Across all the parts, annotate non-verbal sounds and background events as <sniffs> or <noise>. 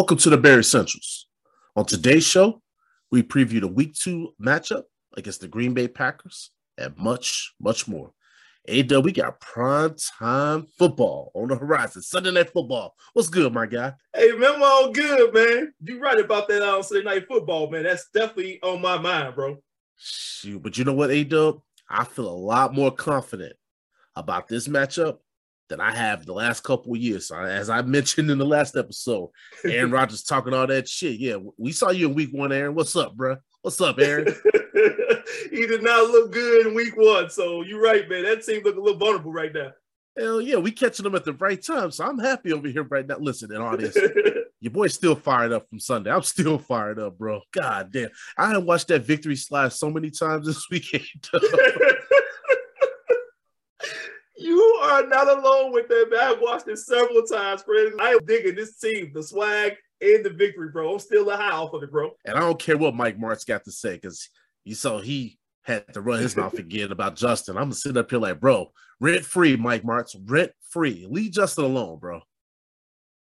Welcome to the Bear Essentials. On today's show, we preview the week two matchup against the Green Bay Packers and much, much more. A we got prime time football on the horizon. Sunday night football. What's good, my guy? Hey, man, I'm all good, man. You right about that on Sunday night football, man. That's definitely on my mind, bro. Shoot, but you know what, A Dub? I feel a lot more confident about this matchup than I have the last couple of years. So, As I <laughs> mentioned in the last episode, Aaron <laughs> Rodgers talking all that shit. Yeah, we saw you in week one, Aaron. What's up, bro? What's up, Aaron? <laughs> he did not look good in week one. So you're right, man. That team look a little vulnerable right now. Hell yeah, we catching them at the right time. So I'm happy over here right now. Listen, and all this, your boy's still fired up from Sunday. I'm still fired up, bro. God damn. I have watched that victory slide so many times this weekend. Are not alone with that, man. I've watched it several times, Fred. I am digging this team, the swag and the victory, bro. I'm still a high off of it, bro. and I don't care what Mike Martz got to say, because you saw he had to run his mouth <laughs> again about Justin. I'm gonna sit up here like, bro, rent free, Mike Martz, rent free. Leave Justin alone, bro.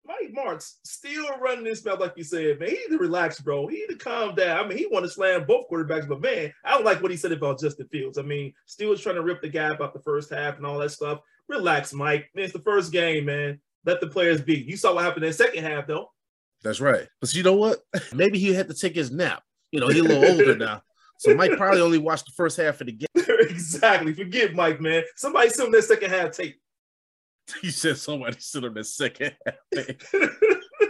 Mike Martz still running this mouth, like you said, man. He need to relax, bro. He need to calm down. I mean, he want to slam both quarterbacks, but man, I don't like what he said about Justin Fields. I mean, still was trying to rip the guy about the first half and all that stuff. Relax, Mike. Man, it's the first game, man. Let the players be. You saw what happened in the second half, though. That's right. But you know what? <laughs> Maybe he had to take his nap. You know, he's a little older now. So Mike probably only watched the first half of the game. <laughs> exactly. Forget Mike, man. Somebody send him that second half tape. <laughs> He said somebody sit on the second half. <laughs>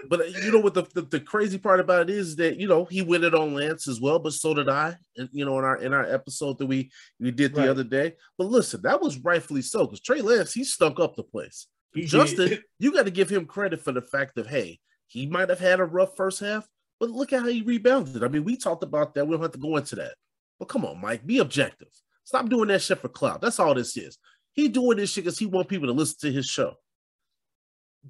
But uh, you know what the, the, the crazy part about it is that you know he went it on Lance as well, but so did I. and, You know, in our in our episode that we we did the Right. other day. But listen, that was rightfully so because Trey Lance he stunk up the place. He Justin, did. you got to give him credit for the fact of hey, he might have had a rough first half, but look at how he rebounded. I mean, we talked about that. We don't have to go into that. But come on, Mike, be objective. Stop doing that shit for clout. That's all this is. He doing this shit because he want people to listen to his show.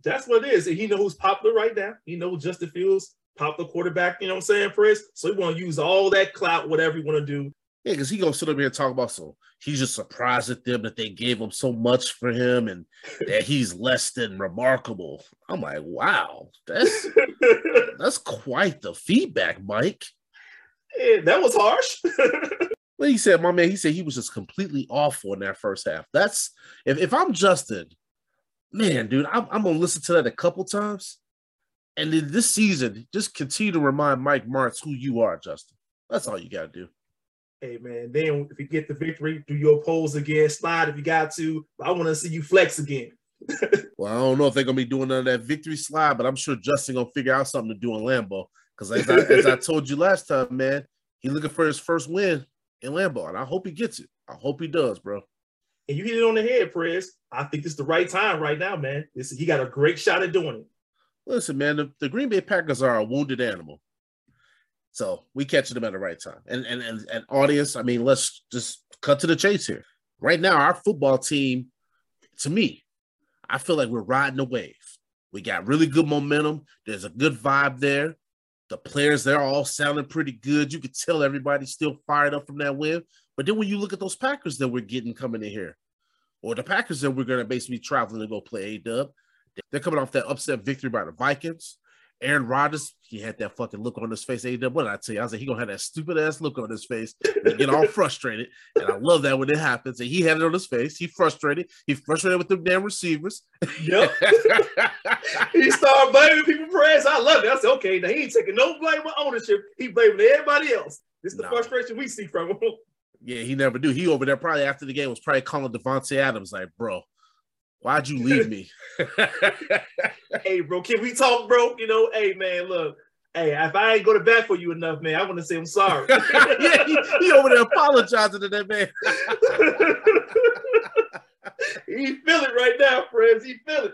That's what it is. He know who's popular right now. He knows Justin Fields, popular quarterback, you know what I'm saying, Chris? So he want to use all that clout, whatever you want to do. Yeah, because he gonna sit up here and talk about so he's just surprised at them that they gave him so much for him and that <laughs> he's less than remarkable. I'm like, wow, that's <laughs> that's quite the feedback, Mike. Yeah, that was harsh. <laughs> Well, he said, my man, he said he was just completely awful in that first half. That's if, if I'm Justin, man, dude, I'm, I'm gonna listen to that a couple times. And then this season, just continue to remind Mike Martz who you are, Justin. That's all you gotta do. hey man, then if you get the victory, do your pose again, slide if you got to. I want to see you flex again. <laughs> Well, I don't know if they're gonna be doing none of that victory slide, but I'm sure Justin gonna figure out something to do in Lambeau. Because as I, as I <laughs> told you last time, man, he looking for his first win in Lambeau, and I hope he gets it. I hope he does, bro. And you hit it on the head, Prez. I think it's the right time right now, man. This he got a great shot at doing it. Listen, man, the, the Green Bay Packers are a wounded animal. So we catching them at the right time. And and and, and audience, I mean, let's just cut to the chase here. Right now, our football team, to me, I feel like we're riding a wave. We got really good momentum. There's a good vibe there. The players, they're all sounding pretty good. You could tell everybody's still fired up from that win. But then when you look at those Packers that we're getting coming in here, or the Packers that we're going to basically traveling to go play A Dub, they're coming off that upset victory by the Vikings. Aaron Rodgers, he had that fucking look on his face. A Dub, what did I tell you? I was like, he gonna have that stupid ass look on his face and get all <laughs> frustrated. And I love that when it happens. And he had it on his face. He frustrated. He frustrated with them damn receivers. Yep. <laughs> <laughs> he started blaming people Prez. I love it. I said, okay, now he ain't taking no blame or ownership. He blaming everybody else. This is the Nah. frustration we see from him. Yeah, he never do. He over there probably after the game was probably calling Davante Adams like, bro, why'd you leave me? <laughs> hey, bro, can we talk, bro? You know, hey, man, look. Hey, if I ain't go to bat for you enough, man, I want to say I'm sorry. <laughs> yeah, he, he over there apologizing to that man. he feel it right now, friends. He feel it.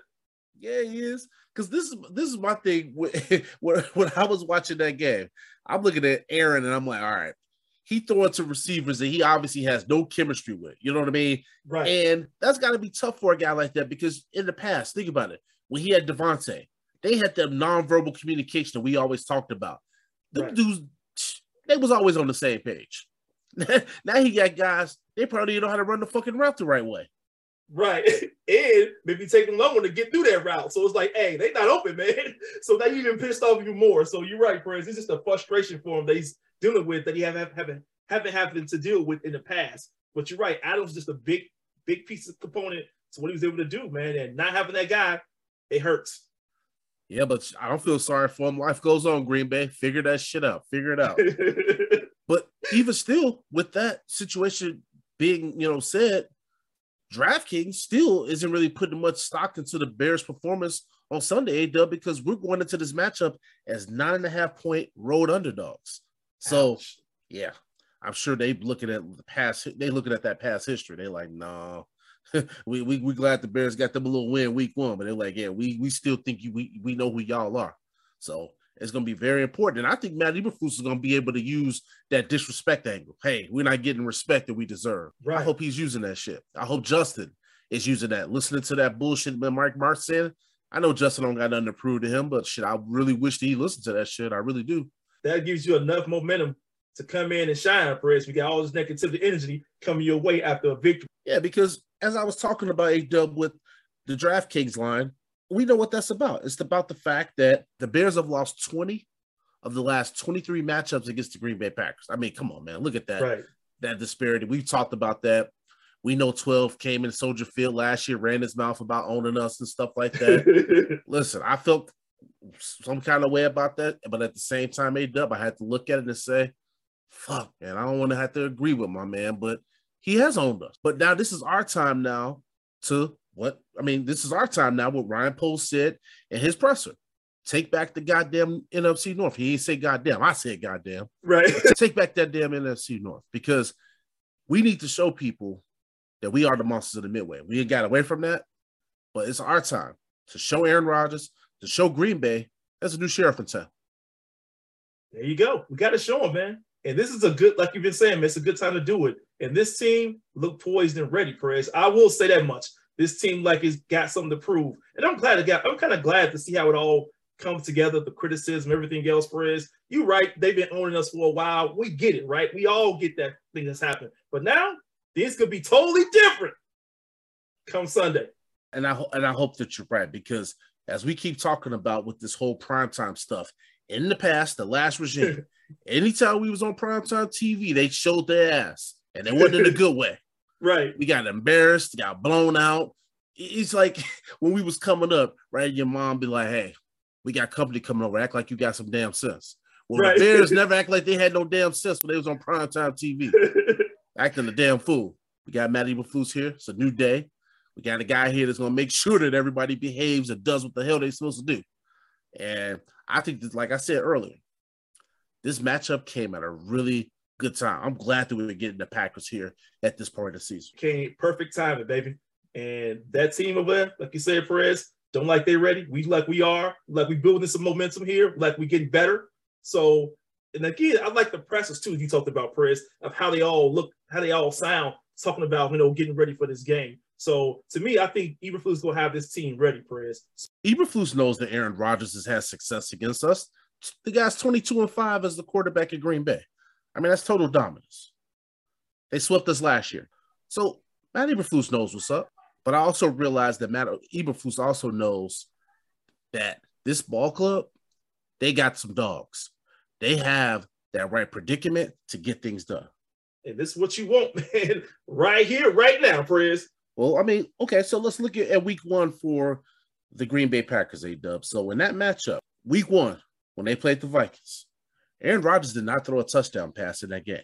Yeah, he is. Because this is this is my thing. <laughs> When, when I was watching that game, I'm looking at Aaron and I'm like, all right, he throwing to receivers that he obviously has no chemistry with. You know what I mean? Right. And that's got to be tough for a guy like that because in the past, think about it. When he had Davante, they had that nonverbal communication that we always talked about. The Right. dudes, <sniffs> they was always on the same page. <laughs> now he got guys, they probably don't know how to run the fucking route the right way. Right. <laughs> And maybe taking longer to get through that route. So it's like, hey, they not open, man. <laughs> So you even pissed off you more. So you're right, Prince. It's just a frustration for him that he's dealing with that he haven't haven't haven't having to deal with in the past. But you're right, Adams just a big, big piece of component to what he was able to do, man. And not having that guy, it hurts. Yeah, but I don't feel sorry for him. Life goes on, Green Bay. Figure that shit out. Figure it out. <laughs> But even still, with that situation being, you know, said, DraftKings still isn't really putting much stock into the Bears' performance on Sunday, Dub, because we're going into this matchup as nine and a half point road underdogs. So, Ouch. yeah, I'm sure they looking at the past. They looking at that past history. They like, no, <laughs> we we we glad the Bears got them a little win week one, but they're like, yeah, we we still think you we we know who y'all are. So it's going to be very important. And I think Matt Eberflus is going to be able to use that disrespect angle. Hey, we're not getting respect that we deserve. I hope he's using that shit. I hope Justin is using that. Listening to that bullshit that Mike Mark said. I know Justin don't got nothing to prove to him, but shit, I really wish that he listened to that shit. I really do. that gives you enough momentum to come in and shine, Perez. We got all this negativity energy coming your way after a victory. Yeah, because as I was talking about A Dub with the DraftKings line, we know what that's about. It's about the fact that the Bears have lost 20 of the last 23 matchups against the Green Bay Packers. I mean, come on, man. Look at that. Right. that disparity. We've talked about that. We know 12 came in Soldier Field last year, ran his mouth about owning us and stuff like that. <laughs> Listen, I felt some kind of way about that, but at the same time, A Dub, I had to look at it and say, fuck, man, I don't want to have to agree with my man, but he has owned us. But now this is our time now to what I mean, this is our time now, what Ryan Poles said in his presser. Take back the goddamn NFC North. He ain't say goddamn. I said goddamn right. <laughs> take back that damn NFC North because we need to show people that we are the monsters of the Midway. We ain't got away from that, but it's our time to show Aaron Rodgers, to show Green Bay there's a new sheriff in town. There you go. We got to show them, man. And this is a good, like you've been saying, man, it's a good time to do it. And this team look poised and ready, Perez. I will say that much. This team like has got something to prove. And I'm glad to get, I'm kind of glad to see how it all comes together, the criticism, everything else, for Perez. You right, they've been owning us for a while. We get it, right? We all get that thing that's happened. But now things could be totally different come Sunday. And I and I hope that you're right because as we keep talking about with this whole primetime stuff, in the past, the last regime, <laughs> anytime we was on primetime TV, they showed their ass. And it wasn't in a good way. Right. we got embarrassed, got blown out. It's like <laughs> when we was coming up, right? Your mom be like, "Hey, we got company coming over. Act like you got some damn sense." Well, Right. the Bears never <laughs> act like they had no damn sense when they was on primetime TV, <laughs> acting a damn fool. We got Matt Eberflus here. It's a new day. We got a guy here that's gonna make sure that everybody behaves and does what the hell they're supposed to do. And I think that, like I said earlier, this matchup came at a really good time. I'm glad that we were getting the Packers here at this point of the season. came perfect timing, baby. And that team over there, like you said, Perez, don't like they're ready. We like we are, like we building some momentum here, like we getting better. So, and again, I like the presses too. You talked about Perez of how they all look, how they all sound, talking about you know getting ready for this game. So to me, I think Eberflus gonna have this team ready, Perez. Eberflus knows that Aaron Rodgers has had success against us. The guy's 22 and 5 as the quarterback at Green Bay. I mean, that's total dominance. They swept us last year. So Matt Eberflus knows what's up. But I also realize that Matt Eberflus also knows that this ball club, they got some dogs. They have that right predicament to get things done. And this is what you want, <laughs> man, right here, right now, Perez. Well, I mean, okay, so let's look at, at week one for the Green Bay Packers, A dub. So in that matchup, week one, when they played the Vikings, Aaron Rodgers did not throw a touchdown pass in that game.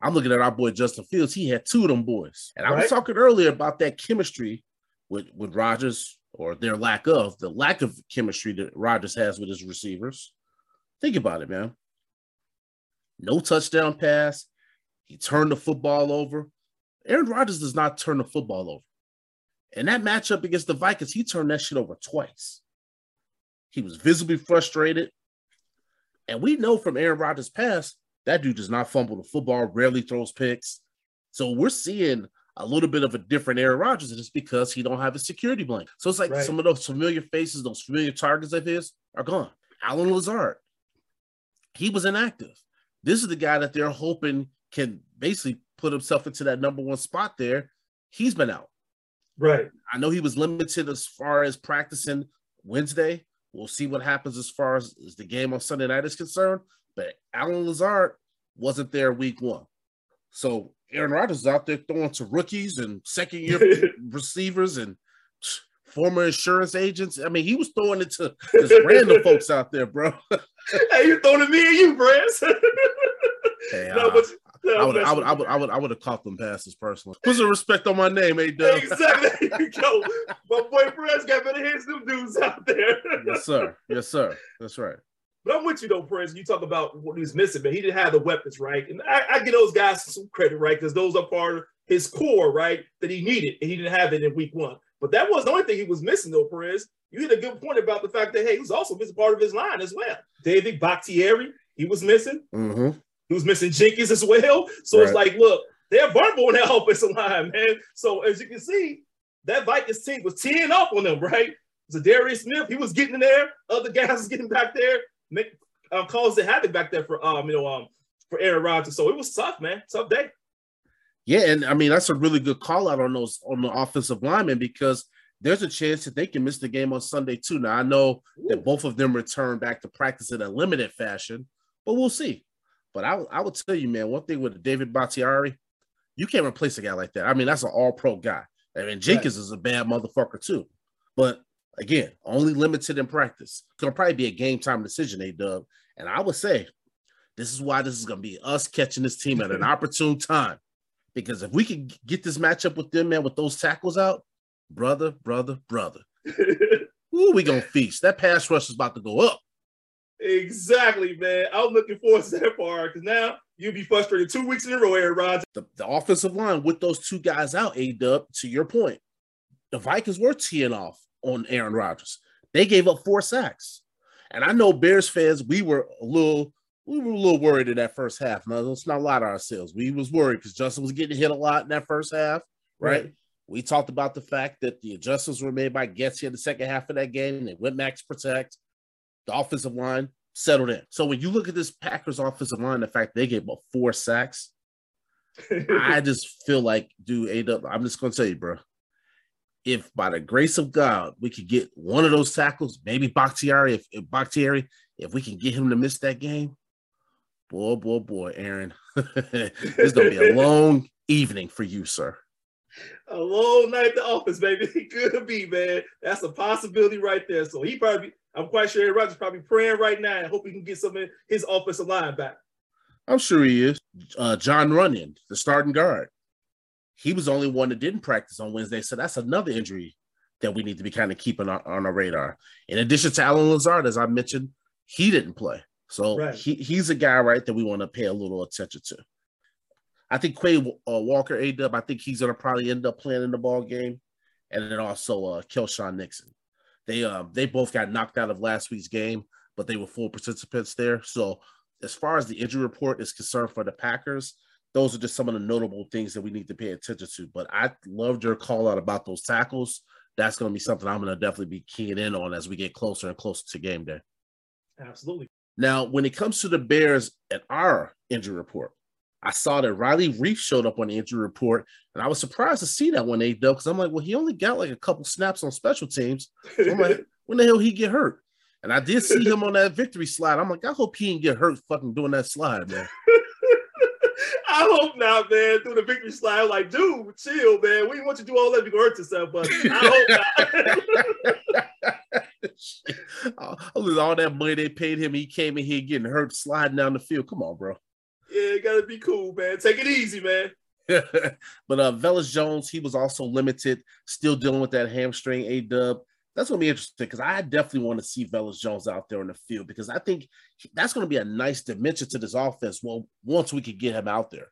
I'm looking at our boy Justin Fields. He had two of them boys. And I was Right. talking earlier about that chemistry with, with Rodgers or their lack of, the lack of chemistry that Rodgers has with his receivers. Think about it, man. No touchdown pass. He turned the football over. Aaron Rodgers does not turn the football over. And that matchup against the Vikings, he turned that shit over twice. He was visibly frustrated. And we know from Aaron Rodgers' past, that dude does not fumble the football, rarely throws picks. So we're seeing a little bit of a different Aaron Rodgers, and it's because he don't have a security blanket. So it's like Right. some of those familiar faces, those familiar targets of his are gone. Allen Lazard, he was inactive. This is the guy that they're hoping can basically put himself into that number one spot there. He's been out. Right. I know he was limited as far as practicing Wednesday. We'll see what happens as far as, as the game on Sunday night is concerned. But Allen Lazard wasn't there week one. So Aaron Rodgers is out there throwing to rookies and second year <laughs> receivers and former insurance agents. I mean, he was throwing it to just random folks out there, bro. <laughs> hey, you throwing at me and you, Brans. Hey, <laughs> no, uh, but I would, I would, I would, I would, I would have caught them passes personally. Put some respect on my name, A Dub. Exactly. <laughs> There you go. My boy Perez got better hands than them dudes out there. Yes, sir. Yes, sir. That's right. But I'm with you though, Perez. You talk about what he was missing, but he didn't have the weapons, right? And I, I give those guys some credit, right? Because those are part of his core, right? That he needed, and he didn't have it in week one. But that was the only thing he was missing, though, Perez. You had a good point about the fact that hey, he was also missing part of his line as well. David Bakhtiari, he was missing. Mm-hmm. He was missing Jenkins as well. So it's like, look, they're vulnerable in that <laughs> offensive line, man. So as you can see, that Vikings team was teeing up on them, right? So Darius Smith, he was getting in there. Other guys was getting back there, make uh, causing havoc back there for um, you know, um, for Aaron Rodgers. So it was tough, man. Tough day. Yeah, and I mean that's a really good call out on those on the offensive linemen because there's a chance that they can miss the game on Sunday too. Now I know that both of them return back to practice in a limited fashion, but we'll see. But I, I would tell you, man, one thing with David Bakhtiari, you can't replace a guy like that. I mean, that's an all-pro guy. I mean, Jenkins is a bad motherfucker too. But again, only limited in practice. It's gonna probably be a game time decision, A Dub. And I would say this is why this is gonna be us catching this team at an <laughs> opportune time. Because if we can get this matchup with them, man, with those tackles out, brother, brother, brother, <laughs> ooh, we gonna feast. That pass rush is about to go up. Exactly, man. I'm looking forward to that part because now you'll be frustrated two weeks in a row, Aaron Rodgers. The, the offensive line with those two guys out, A Dub, to your point, the Vikings were teeing off on Aaron Rodgers. They gave up four sacks. And I know Bears fans, we were a little, we were a little worried in that first half. Now, let's not lie to ourselves. We was worried because Justin was getting hit a lot in that first half, right? Right. We talked about the fact that the adjustments were made by Getsy in the second half of that game. They went max protect. The offensive line settled in. So when you look at this Packers offensive line, the fact they gave up four sacks, <laughs> I just feel like, dude, AW, I'm just gonna tell you, bro. If by the grace of God we could get one of those tackles, maybe Bakhtiari, if, if Bakhtiari, if we can get him to miss that game, boy, boy, boy, Aaron, <laughs> it's gonna be a <laughs> long evening for you, sir. A long night at the office, baby. He could be, man. That's a possibility right there. So he probably, I'm quite sure Aaron Rodgers probably praying right now and hope he can get some of his offensive line back. I'm sure he is. Uh, Jon Runyan, the starting guard, he was the only one that didn't practice on Wednesday, so that's another injury that we need to be kind of keeping on, on our radar. In addition to Allen Lazard, as I mentioned, he didn't play, so Right. he, he's a guy right that we want to pay a little attention to. I think Quay uh, Walker, A Dub, I think he's going to probably end up playing in the ball game, and then also uh, Keisean Nixon. They um they both got knocked out of last week's game, but they were full participants there. So as far as the injury report is concerned for the Packers, those are just some of the notable things that we need to pay attention to. But I loved your call out about those tackles. That's going to be something I'm going to definitely be keying in on as we get closer and closer to game day. Absolutely. Now, when it comes to the Bears and our injury report, I saw that Riley Reiff showed up on the injury report, and I was surprised to see that one, A Dub, because I'm like, well, he only got like a couple snaps on special teams. So I'm like, <laughs> when the hell he get hurt? And I did see him on that victory slide. I'm like, I hope he didn't get hurt fucking doing that slide, man. <laughs> I hope not, man. Through the victory slide, like, dude, chill, man. We want you to do all that. You gonna hurt yourself, but I hope not. <laughs> all that money they paid him, he came in here getting hurt, sliding down the field. Come on, bro. Yeah, gotta be cool, man. Take it easy, man. <laughs> but uh Velus Jones, he was also limited, still dealing with that hamstring A dub. That's gonna be interesting because I definitely want to see Velus Jones out there in the field because I think that's gonna be a nice dimension to this offense. Well, once we can get him out there.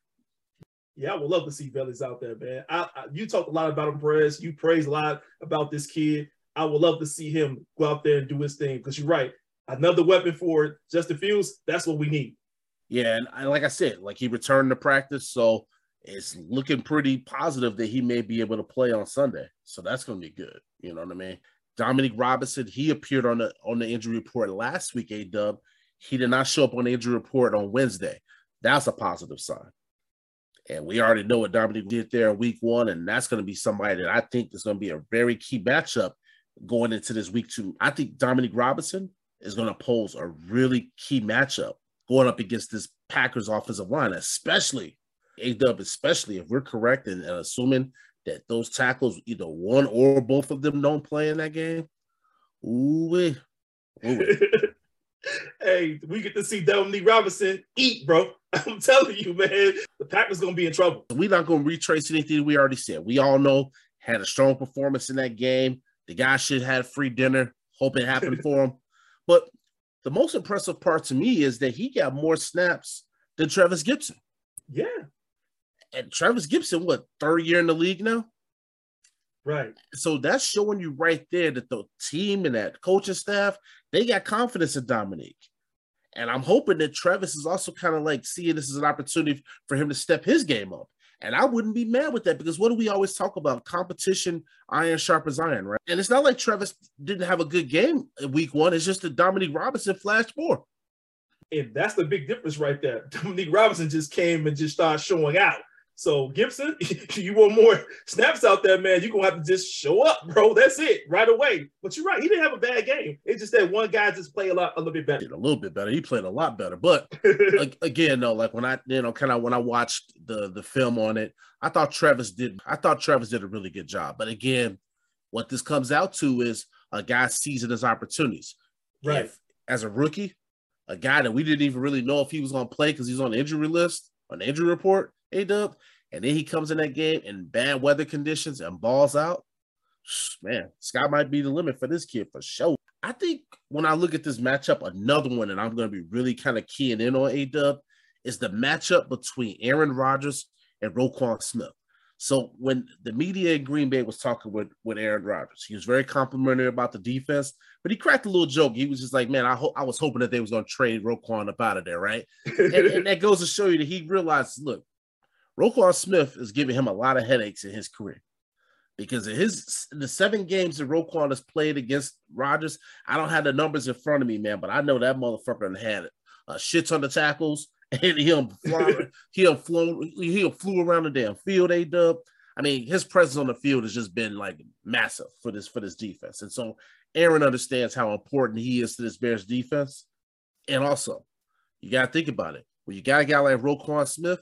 Yeah, I would love to see Velus out there, man. I, I, you talked a lot about him, Perez. You praise a lot about this kid. I would love to see him go out there and do his thing because you're right. Another weapon for Justin Fields. That's what we need. Yeah, and I, like I said, like he returned to practice, so it's looking pretty positive that he may be able to play on Sunday. So that's going to be good. You know what I mean? Dominique Robinson, he appeared on the on the injury report last week. A Dub, he did not show up on the injury report on Wednesday. That's a positive sign. And we already know what Dominique did there in week one, and that's going to be somebody that I think is going to be a very key matchup going into this week two. I think Dominique Robinson is going to pose a really key matchup going up against this Packers offensive line, especially A Dub, especially if we're correct and, and assuming that those tackles, either one or both of them, don't play in that game. Ooh, <laughs> hey, we get to see Dominique Robinson eat, bro. <laughs> I'm telling you, man, the Packers gonna be in trouble. We're not gonna retrace anything we already said. We all know had a strong performance in that game. The guy should have free dinner. Hope it happened for him. But the most impressive part to me is that he got more snaps than Trevis Gipson. Yeah. And Trevis Gipson, what, third year in the league now? Right. So that's showing you right there that the team and that coaching staff, they got confidence in Dominique. And I'm hoping that Trevis is also kind of like seeing this as an opportunity for him to step his game up. And I wouldn't be mad with that because what do we always talk about? Competition, iron sharp as iron, right? And it's not like Trevis didn't have a good game week one. It's just that Dominique Robinson flashed more. And that's the big difference right there. <laughs> Dominique Robinson just came and just started showing out. So Gipson, <laughs> you want more snaps out there, man. You're gonna have to just show up, bro. That's it, right away. But you're right, he didn't have a bad game. It's just that one guy just played a lot, a little bit better. A little bit better. He played a lot better. But <laughs> again, though, like when I, you know, kind of when I watched the the film on it, I thought Trevis did. I thought Trevis did a really good job. But again, what this comes out to is a guy seizing his opportunities. Right. If, as a rookie, a guy that we didn't even really know if he was going to play because he's on the injury list, on the injury report, A Dub, and then he comes in that game in bad weather conditions and balls out, man, sky might be the limit for this kid for sure. I think when I look at this matchup, another one, and I'm going to be really kind of keying in on A Dub, is the matchup between Aaron Rodgers and Roquan Smith. So when the media in Green Bay was talking with, with Aaron Rodgers, he was very complimentary about the defense, but he cracked a little joke. He was just like, "Man, I I was hoping that they was going to trade Roquan up out of there, right?" and, and that goes to show you that he realized, look, Roquan Smith is giving him a lot of headaches in his career because in his the seven games that Roquan has played against Rodgers, I don't have the numbers in front of me, man, but I know that motherfucker had a shit on the tackles <laughs> and he'll fly, <laughs> he'll flown he'll flew around the damn field. A dub. I mean, his presence on the field has just been like massive for this for this defense, and so Aaron understands how important he is to this Bears defense. And also, you got to think about it. When you got a guy like Roquan Smith,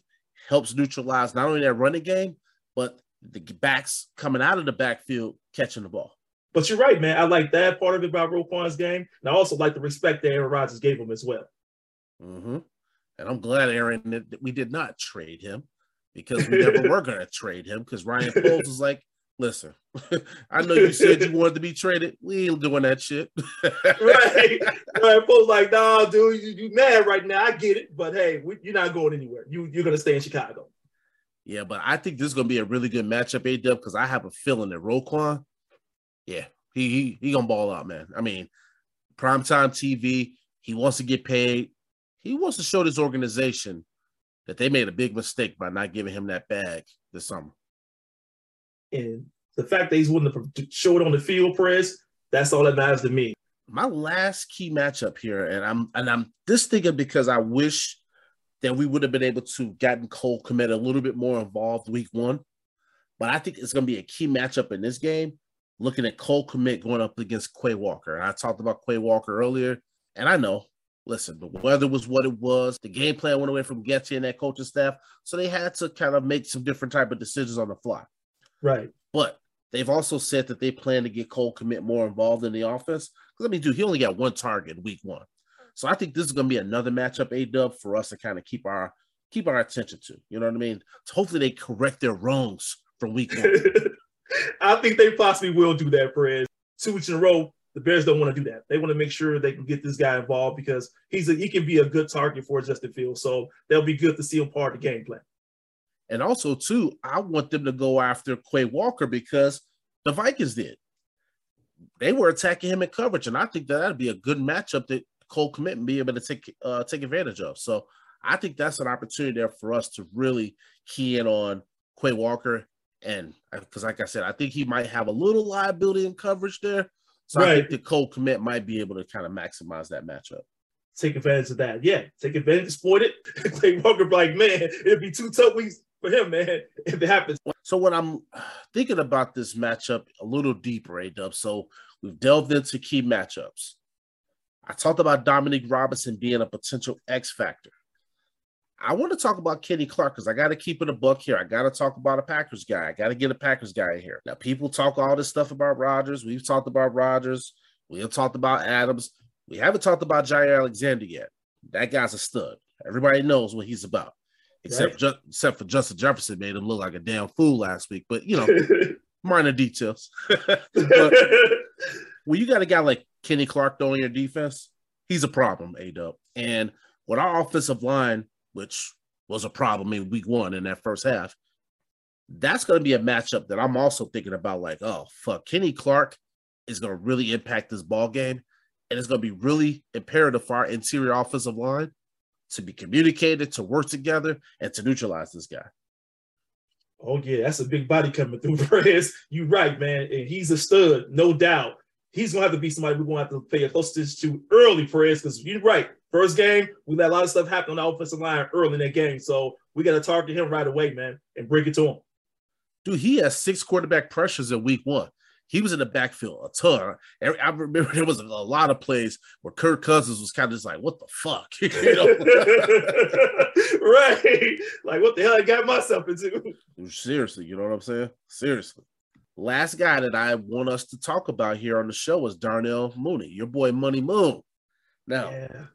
helps neutralize not only that running game, but the backs coming out of the backfield catching the ball. But you're right, man. I like that part of it about Roquan's game. And I also like the respect that Aaron Rodgers gave him as well. Mm-hmm. And I'm glad, Aaron, that we did not trade him because we never <laughs> were going to trade him because Ryan Poles was like, listen, <laughs> I know you said you wanted to be traded. We ain't doing that shit. <laughs> right. Ryan Poles like, nah, dude, you, you mad right now. I get it. But hey, we, you're not going anywhere. You, you're going to stay in Chicago. Yeah, but I think this is going to be a really good matchup, A-Dub, because I have a feeling that Roquan, yeah, he, he, he going to ball out, man. I mean, primetime TV, he wants to get paid. He wants to show this organization that they made a big mistake by not giving him that bag this summer. And the fact that he's willing to show it on the field, press, that's all that matters to me. My last key matchup here, and I'm and I'm this thinking because I wish that we would have been able to gotten Cole Kmet a little bit more involved week one. But I think it's going to be a key matchup in this game. Looking at Cole Kmet going up against Quay Walker. And I talked about Quay Walker earlier, and I know listen, the weather was what it was. The game plan went away from Getsy and that coaching staff, so they had to kind of make some different type of decisions on the fly. Right. But they've also said that they plan to get Cole Kmet more involved in the offense. Let me do. he only got one target week one. So I think this is going to be another matchup, A Dub, for us to kind of keep our keep our attention to. You know what I mean? So hopefully they correct their wrongs from week one. <laughs> I think they possibly will do that, Perez. Two weeks in a row, the Bears don't want to do that. They want to make sure they can get this guy involved because he's a, he can be a good target for Justin Fields. So that'll be good to see him part of the game plan. And also, too, I want them to go after Quay Walker because the Vikings did. They were attacking him in coverage, and I think that that'd be a good matchup that Cole and be able to take uh, take advantage of. So I think that's an opportunity there for us to really key in on Quay Walker. And because, like I said, I think he might have a little liability in coverage there. So right. I think the Cole Kmet might be able to kind of maximize that matchup. Take advantage of that. Yeah, take advantage, exploit it. <laughs> Quay Walker, like, man, it'd be two tough weeks for him, man, if it happens. So when I'm thinking about this matchup a little deeper, A Dub. So we've delved into key matchups. I talked about Dominique Robinson being a potential X factor. I want to talk about Kenny Clark because I got to keep it a buck here. I got to talk about a Packers guy. I got to get a Packers guy here. Now, people talk all this stuff about Rodgers. We've talked about Rodgers. We have talked about Adams. We haven't talked about Jaire Alexander yet. That guy's a stud. Everybody knows what he's about, except right. for, except for Justin Jefferson made him look like a damn fool last week. But you know, <laughs> minor details. but <laughs> when you got a guy like Kenny Clark on your defense, he's a problem, A Dub. And with our offensive line which was a problem in week one in that first half. That's going to be a matchup that I'm also thinking about. Like, oh fuck, Kenny Clark is going to really impact this ball game, and it's going to be really imperative for our interior offensive line to be communicated, to work together, and to neutralize this guy. Oh yeah, that's a big body coming through, <laughs> Perez. You're right, man. And he's a stud, no doubt. He's gonna have to be somebody we're gonna have to pay a close attention to early, Perez, because you're right. First game, we let a lot of stuff happen on the offensive line early in that game. So we got to target him right away, man, and break it to him. Dude, he has six quarterback pressures in week one. He was in the backfield a ton. I remember <laughs> there was a lot of plays where Kirk Cousins was kind of just like, "What the fuck?" <laughs> <laughs> right? Like, what the hell I got myself into? Seriously, you know what I'm saying? Seriously. Last guy that I want us to talk about here on the show is Darnell Mooney, your boy Money Moon. Now, yeah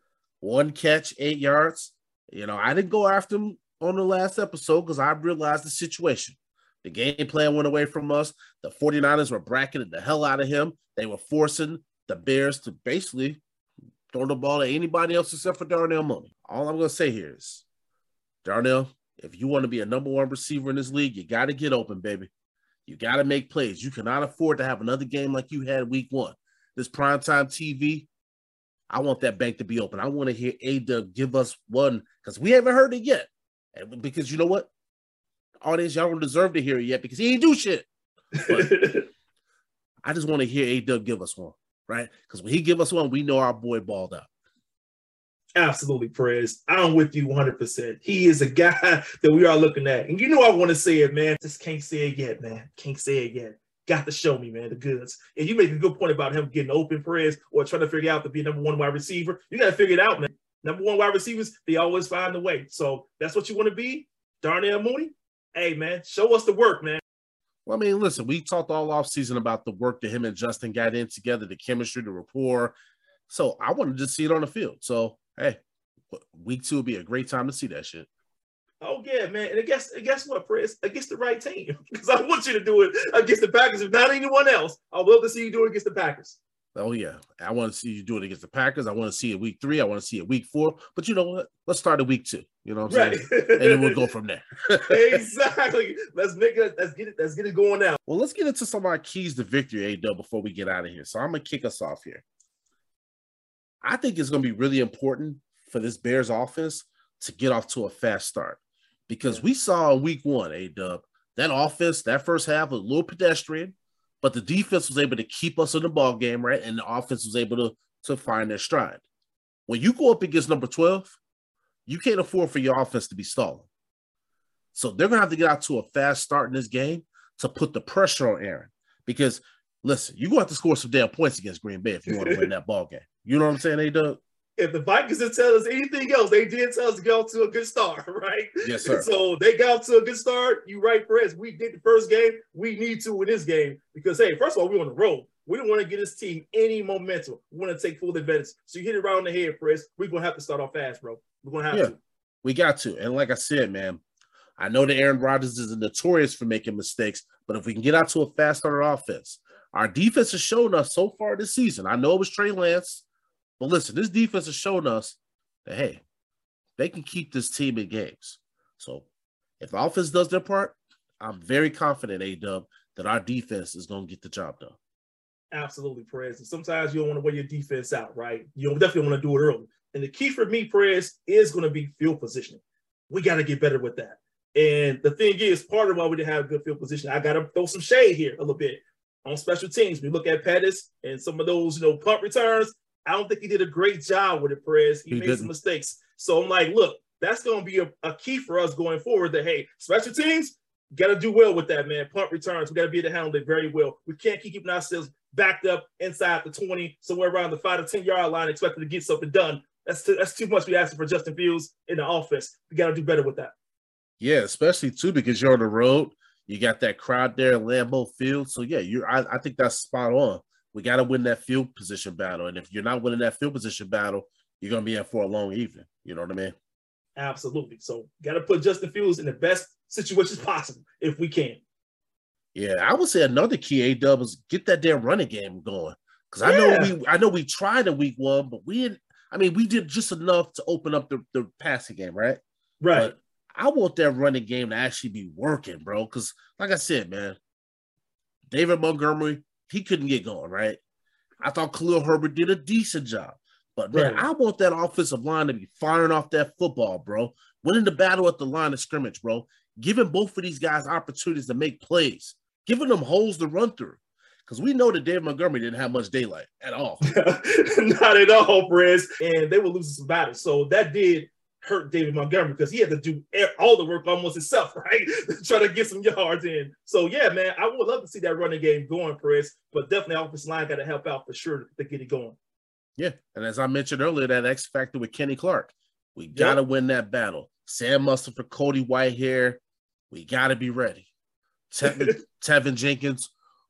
one catch, eight yards. You know, I didn't go after him on the last episode because I realized the situation. The game plan went away from us. The 49ers were bracketing the hell out of him. They were forcing the Bears to basically throw the ball at anybody else except for Darnell Mooney. All I'm going to say here is, Darnell, if you want to be a number one receiver in this league, you got to get open, baby. You got to make plays. You cannot afford to have another game like you had week one. This primetime TV, I want that bank to be open. I want to hear A give us one because we haven't heard it yet. And because you know what? Audience, y'all don't deserve to hear it yet because he ain't do shit. <laughs> I just want to hear A Dub give us one, right? Because when he give us one, we know our boy balled out. Absolutely, Perez. I'm with you 100%. He is a guy <laughs> that we are looking at. And you know, I want to say it, man. Just can't say it yet, man. Can't say it yet got to show me, man, the goods. And you make a good point about him getting open prayers or trying to figure out to be number one wide receiver. You got to figure it out, man. Number one wide receivers, they always find a way. So that's what you want to be, Darnell Mooney. Hey, man, show us the work, man. Well, I mean, listen, we talked all off season about the work that him and Justin got in together, the chemistry, the rapport. So I wanted to see it on the field. So hey, week two would be a great time to see that shit. Oh yeah, man. And guess guess what, Chris? Against the right team. <laughs> Because I want you to do it against the Packers. If not anyone else, I would love to see you do it against the Packers. Oh yeah. I want to see you do it against the Packers. I want to see it week three. I want to see it week four. But you know what? Let's start at week two. You know what I'm right. saying? and then we'll go from there. <laughs> exactly. Let's make it let's get it, let's get it going now. Well, let's get into some of our keys to victory, A Dub, before we get out of here. So I'm gonna kick us off here. I think it's gonna be really important for this Bears offense to get off to a fast start because we saw in week one, A Dub, that offense, that first half was a little pedestrian, but the defense was able to keep us in the ball game, right? And the offense was able to, to find their stride. When you go up against number 12, you can't afford for your offense to be stalling. So they're gonna have to get out to a fast start in this game to put the pressure on Aaron. Because listen, you're gonna have to score some damn points against Green Bay if you want to win <laughs> that ball game. You know what I'm saying, A Dub? If the Vikings didn't tell us anything else, they did tell us to go to a good start, <laughs> right? Yes, sir. So they got off to a good start. You right, Perez. We did the first game. We need to win this game because hey, first of all, we're on the road. We don't want to get this team any momentum. We want to take full advantage. So you hit it right on the head, Perez. We're gonna have to start off fast, bro. We're gonna have yeah, to. We got to. And like I said, man, I know that Aaron Rodgers is notorious for making mistakes, but if we can get out to a fast starter offense, our defense has shown us so far this season. I know it was Trey Lance. But listen, this defense has shown us that hey, they can keep this team in games. So If the offense does their part, I'm very confident, A Dub, that our defense is going to get the job done. Absolutely, Perez. And sometimes you don't want to wear your defense out, right? You definitely want to do it early. And the key for me, Perez, is going to be field positioning. We got to get better with that. And the thing is, part of why we didn't have good field position, I got to throw some shade here a little bit on special teams. We look at Pettis and some of those, you know, punt returns. I don't think he did a great job with it, Perez. He, he made didn't. some mistakes. So I'm like, look, that's going to be a, a, key for us going forward. That hey, special teams got to do well with that, man. Punt returns, we got to be able to handle it very well. We can't keep keeping ourselves backed up inside the 20, somewhere around the five to 10 yard line, expecting to get something done. That's too, that's too much we asking for Justin Fields in the offense. We got to do better with that. Yeah, especially too because you're on the road. You got that crowd there Lambeau Field. So yeah, you I, I think that's spot on. We got to win that field position battle, and if you're not winning that field position battle, you're gonna be in for a long evening. You know what I mean? Absolutely. So got to put Justin Fields in the best situations possible if we can. Yeah, I would say another key A dub is get that damn running game going. Because I yeah. know we I know we tried in week one, but we didn't. I mean, we did just enough to open up the, the passing game, right? Right. But I want that running game to actually be working, bro. Because, like I said, man, David Montgomery, he couldn't get going, right? I thought Khalil Herbert did a decent job. But man, right. I want that offensive line to be firing off that football, bro. Winning the battle at the line of scrimmage, bro. Giving both of these guys opportunities to make plays, giving them holes to run through. Because we know that David Montgomery didn't have much daylight at all. <laughs> Not at all, Perez. And they were losing some battles. So that did hurt David Montgomery because he had to do all the work almost himself, <laughs> right? Trying to get some yards in. So yeah, man, I would love to see that running game going, Perez, but definitely offensive line got to help out for sure to get it going. Yeah, and as I mentioned earlier, that X factor with Kenny Clark, we got to win that battle. Sam Mustipher, Cody Whitehair, we got to be ready. Teven, <laughs> Teven Jenkins,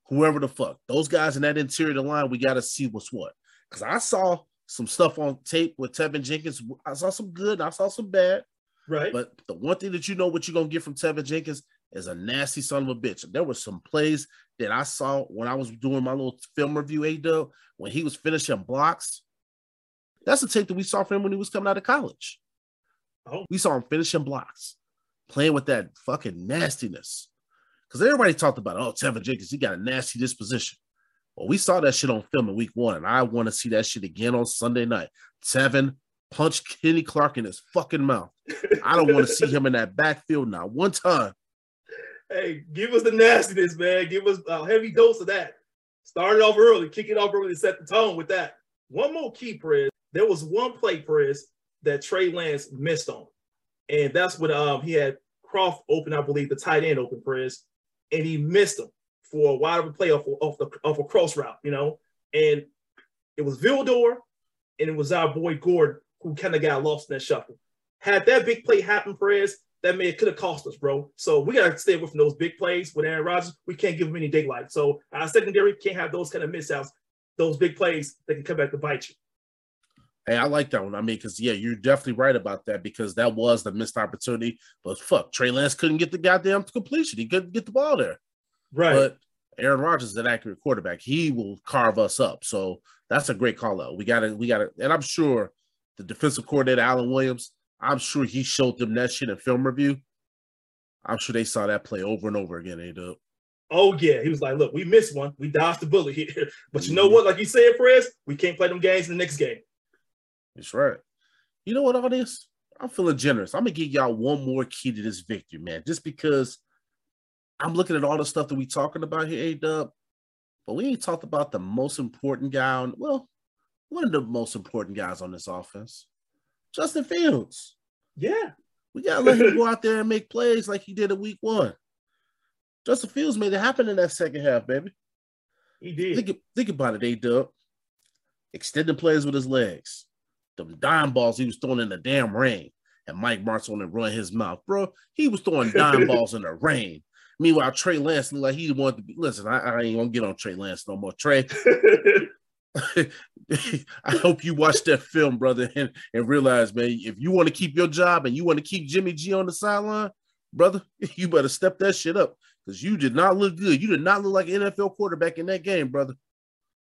whoever the fuck, those guys in that interior line, we got to see what's what. Because I saw some stuff on tape with Teven Jenkins. I saw some good, I saw some bad. Right. But the one thing that you know what you're gonna get from Teven Jenkins is a nasty son of a bitch. There were some plays that I saw when I was doing my little film review, A Dub, when he was finishing blocks. That's the tape that we saw from him when he was coming out of college. Oh. We saw him finishing blocks, playing with that fucking nastiness. Because everybody talked about, oh, Teven Jenkins, he got a nasty disposition. Well, we saw that shit on film in week one, and I want to see that shit again on Sunday night. Teven punch Kenny Clark in his fucking mouth. I don't want to see him in that backfield now one time. Hey, give us the nastiness, man. Give us a heavy dose of that. Start it off early, kick it off early, set the tone with that. One more key, Perez. There was one play, Perez, that Trey Lance missed on. And that's when um, he had Croft open, I believe, the tight end open, Perez, and he missed him for a wide open play off, off, the, off a cross route, you know? And it was Vildor and it was our boy Gordon who kind of got lost in that shuffle. Had that big play happen, Perez, that may could have cost us, bro. So we gotta stay away from those big plays with Aaron Rodgers. We can't give him any daylight. So our secondary can't have those kind of misouts, those big plays that can come back to bite you. Hey, I like that one. I mean, because yeah, you're definitely right about that because that was the missed opportunity. But fuck, Trey Lance couldn't get the goddamn completion. He couldn't get the ball there. Right. But Aaron Rodgers is an accurate quarterback. He will carve us up. So that's a great call out. We got to, we got to, and I'm sure the defensive coordinator, Alan Williams, I'm sure he showed them that shit in film review. I'm sure they saw that play over and over again, A Oh, yeah. He was like, look, we missed one. We dodged the bullet here. <laughs> But you know mm-hmm. what? Like you said, Perez, we can't play them games in the next game. That's right. You know what, all this? I'm feeling generous. I'm gonna give y'all one more key to this victory, man. Just because I'm looking at all the stuff that we talking about here, A Dub, but we ain't talked about the most important guy on well, one of the most important guys on this offense, Justin Fields. Yeah. We gotta let him <laughs> go out there and make plays like he did in week one. Justin Fields made it happen in that second half, baby. He did. Think, think about it, A Dub. Extending plays with his legs. The dime balls he was throwing in the damn rain. And Mike Martz on run his mouth, bro. He was throwing dime <laughs> balls in the rain. Meanwhile, Trey Lance looked like he wanted to be. Listen, I, I ain't gonna get on Trey Lance no more. Trey, <laughs> <laughs> I hope you watch that film, brother, and, and realize, man, if you want to keep your job and you want to keep Jimmy G on the sideline, brother, <laughs> you better step that shit up because you did not look good. You did not look like an NFL quarterback in that game, brother.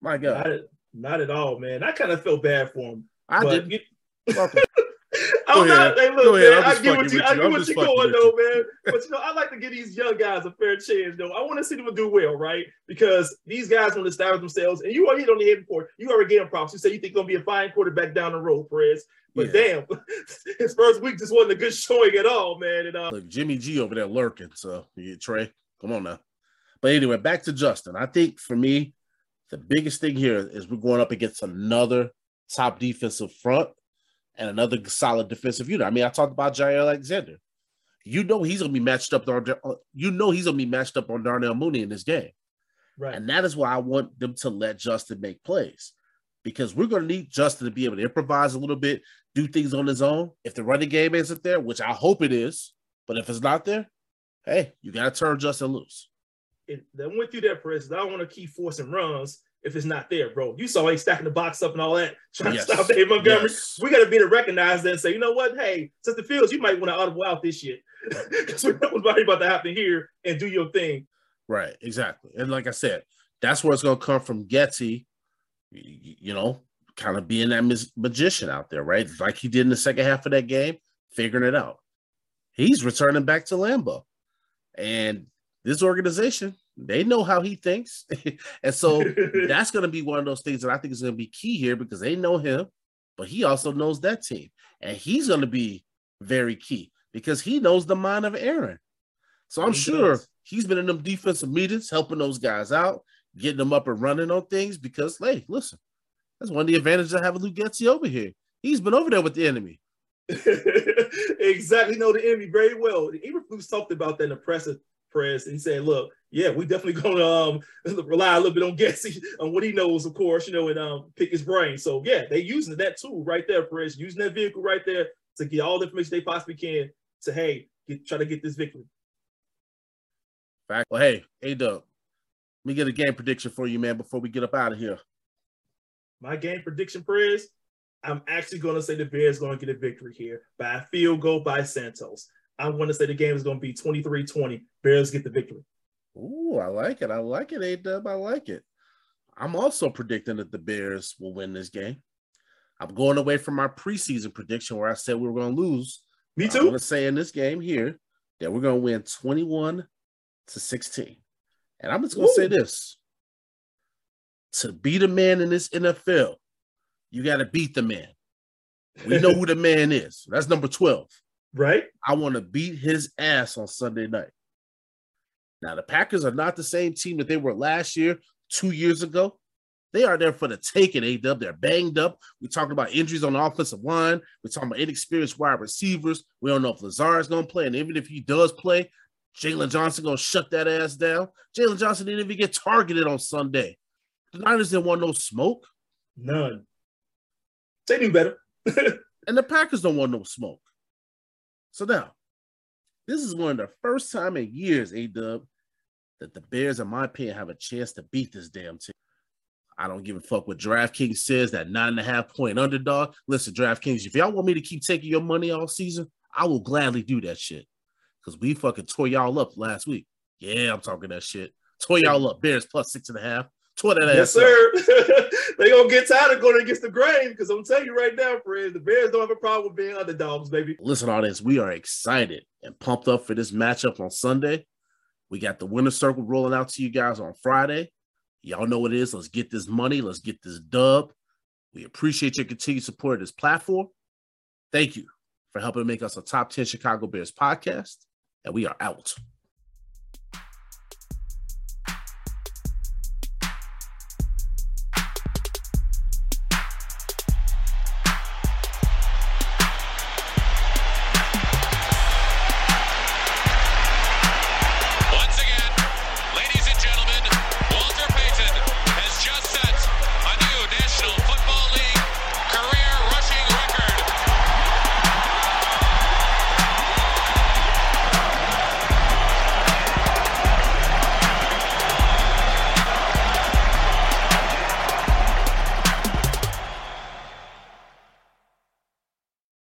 My God, not, not at all, man. I kind of felt bad for him. I did. I I'm not. Hey, look, man. I get what you. I get what you're going though, man. But you know, I like to give these young guys a fair chance. Though I want to see them do well, right? Because these guys want to establish themselves, and you already hit on the head before. You already gave him props. You said you think gonna be a fine quarterback down the road, Perez. But damn, <laughs> his first week just wasn't a good showing at all, man. And uh, Look, Jimmy G over there lurking. So, yeah, Trey, come on now. But anyway, back to Justin. I think for me, the biggest thing here is we're going up against another top defensive front and another solid defensive unit. I mean, I talked about Jaire Alexander. You know he's gonna be matched up on. You know he's gonna be matched up on Darnell Mooney in this game, right. and that is why I want them to let Justin make plays because we're gonna need Justin to be able to improvise a little bit, do things on his own. If the running game isn't there, which I hope it is, but if it's not there, hey, you gotta turn Justin loose. it, I'm with you there, Perez. I don't want to keep forcing runs if it's not there, bro. You saw he stacking the box up and all that, trying Yes. to stop Dave Montgomery. Yes. We got to be to recognize that and say, you know what? Hey, since the fields, you might want to audible out this shit <laughs> because we know what's about to happen here and do your thing. Right, exactly. And like I said, that's where it's going to come from Getsy, you know, kind of being that magician out there, right? Like he did in the second half of that game, figuring it out. He's returning back to Lambeau. And this organization, they know how he thinks. <laughs> and so <laughs> that's going to be one of those things that I think is going to be key here because they know him, but he also knows that team. And he's going to be very key because he knows the mind of Aaron. So I'm He sure does. he's been in them defensive meetings, helping those guys out, getting them up and running on things because, hey, listen, that's one of the advantages of having Luke Getsy over here. He's been over there with the enemy. <laughs> exactly. Know the enemy very well. Even Eberflus talked about that in the press press. And he said, "Look, yeah, we definitely <laughs> to um, <laughs> rely a little bit on Getsy on what he knows, of course, you know, and um, pick his brain. So yeah, they using that tool right there, Perez, using that vehicle right there to get all the information they possibly can to hey, get, try to get this victory. Fact. Well, hey, hey, Doug, let me get a game prediction for you, man, before we get up out of here. My game prediction, Perez, I'm actually going to say the Bears going to get a victory here by a field goal by Santos. I'm going to say the game is going to be 23-20. Bears get the victory. Ooh, I like it. I like it, A Dub. I like it. I'm also predicting that the Bears will win this game. I'm going away from my preseason prediction where I said we were going to lose. Me too. I'm going to say in this game here that we're going to win 21 to 16. And I'm just going to say this to beat a man in this NFL, you got to beat the man. We know who the <laughs> man is. That's number 12. right? I want to beat his ass on Sunday night. Now, the Packers are not the same team that they were last year, two years ago. They are there for the taking, A dub. They're banged up. We're talking about injuries on the offensive line. We're talking about inexperienced wide receivers. We don't know if Lazard is going to play. And even if he does play, Jaylon Johnson going to shut that ass down. Jaylon Johnson didn't even get targeted on Sunday. The Niners didn't want no smoke, None. They knew better. <laughs> and the Packers don't want no smoke. So now, this is one of the first time in years, A Dub, that the Bears, in my opinion, have a chance to beat this damn team. I don't give a fuck what DraftKings says, that nine and a half point underdog. Listen, DraftKings, if y'all want me to keep taking your money all season, I will gladly do that shit. Because we fucking tore y'all up last week. Yeah, I'm talking that shit. Tore y'all up. Bears plus six and a half. Tore that yes, ass up. sir. <laughs> they gonna get tired of going against the grain because I'm telling you right now, friends, the Bears don't have a problem with being underdogs, baby. Listen, audience, we are excited and pumped up for this matchup on Sunday. We got the winner circle rolling out to you guys on Friday. Y'all know what it is. Let's get this money. Let's get this dub. We appreciate your continued support of this platform. Thank you for helping make us a top 10 Chicago Bears podcast. And we are out.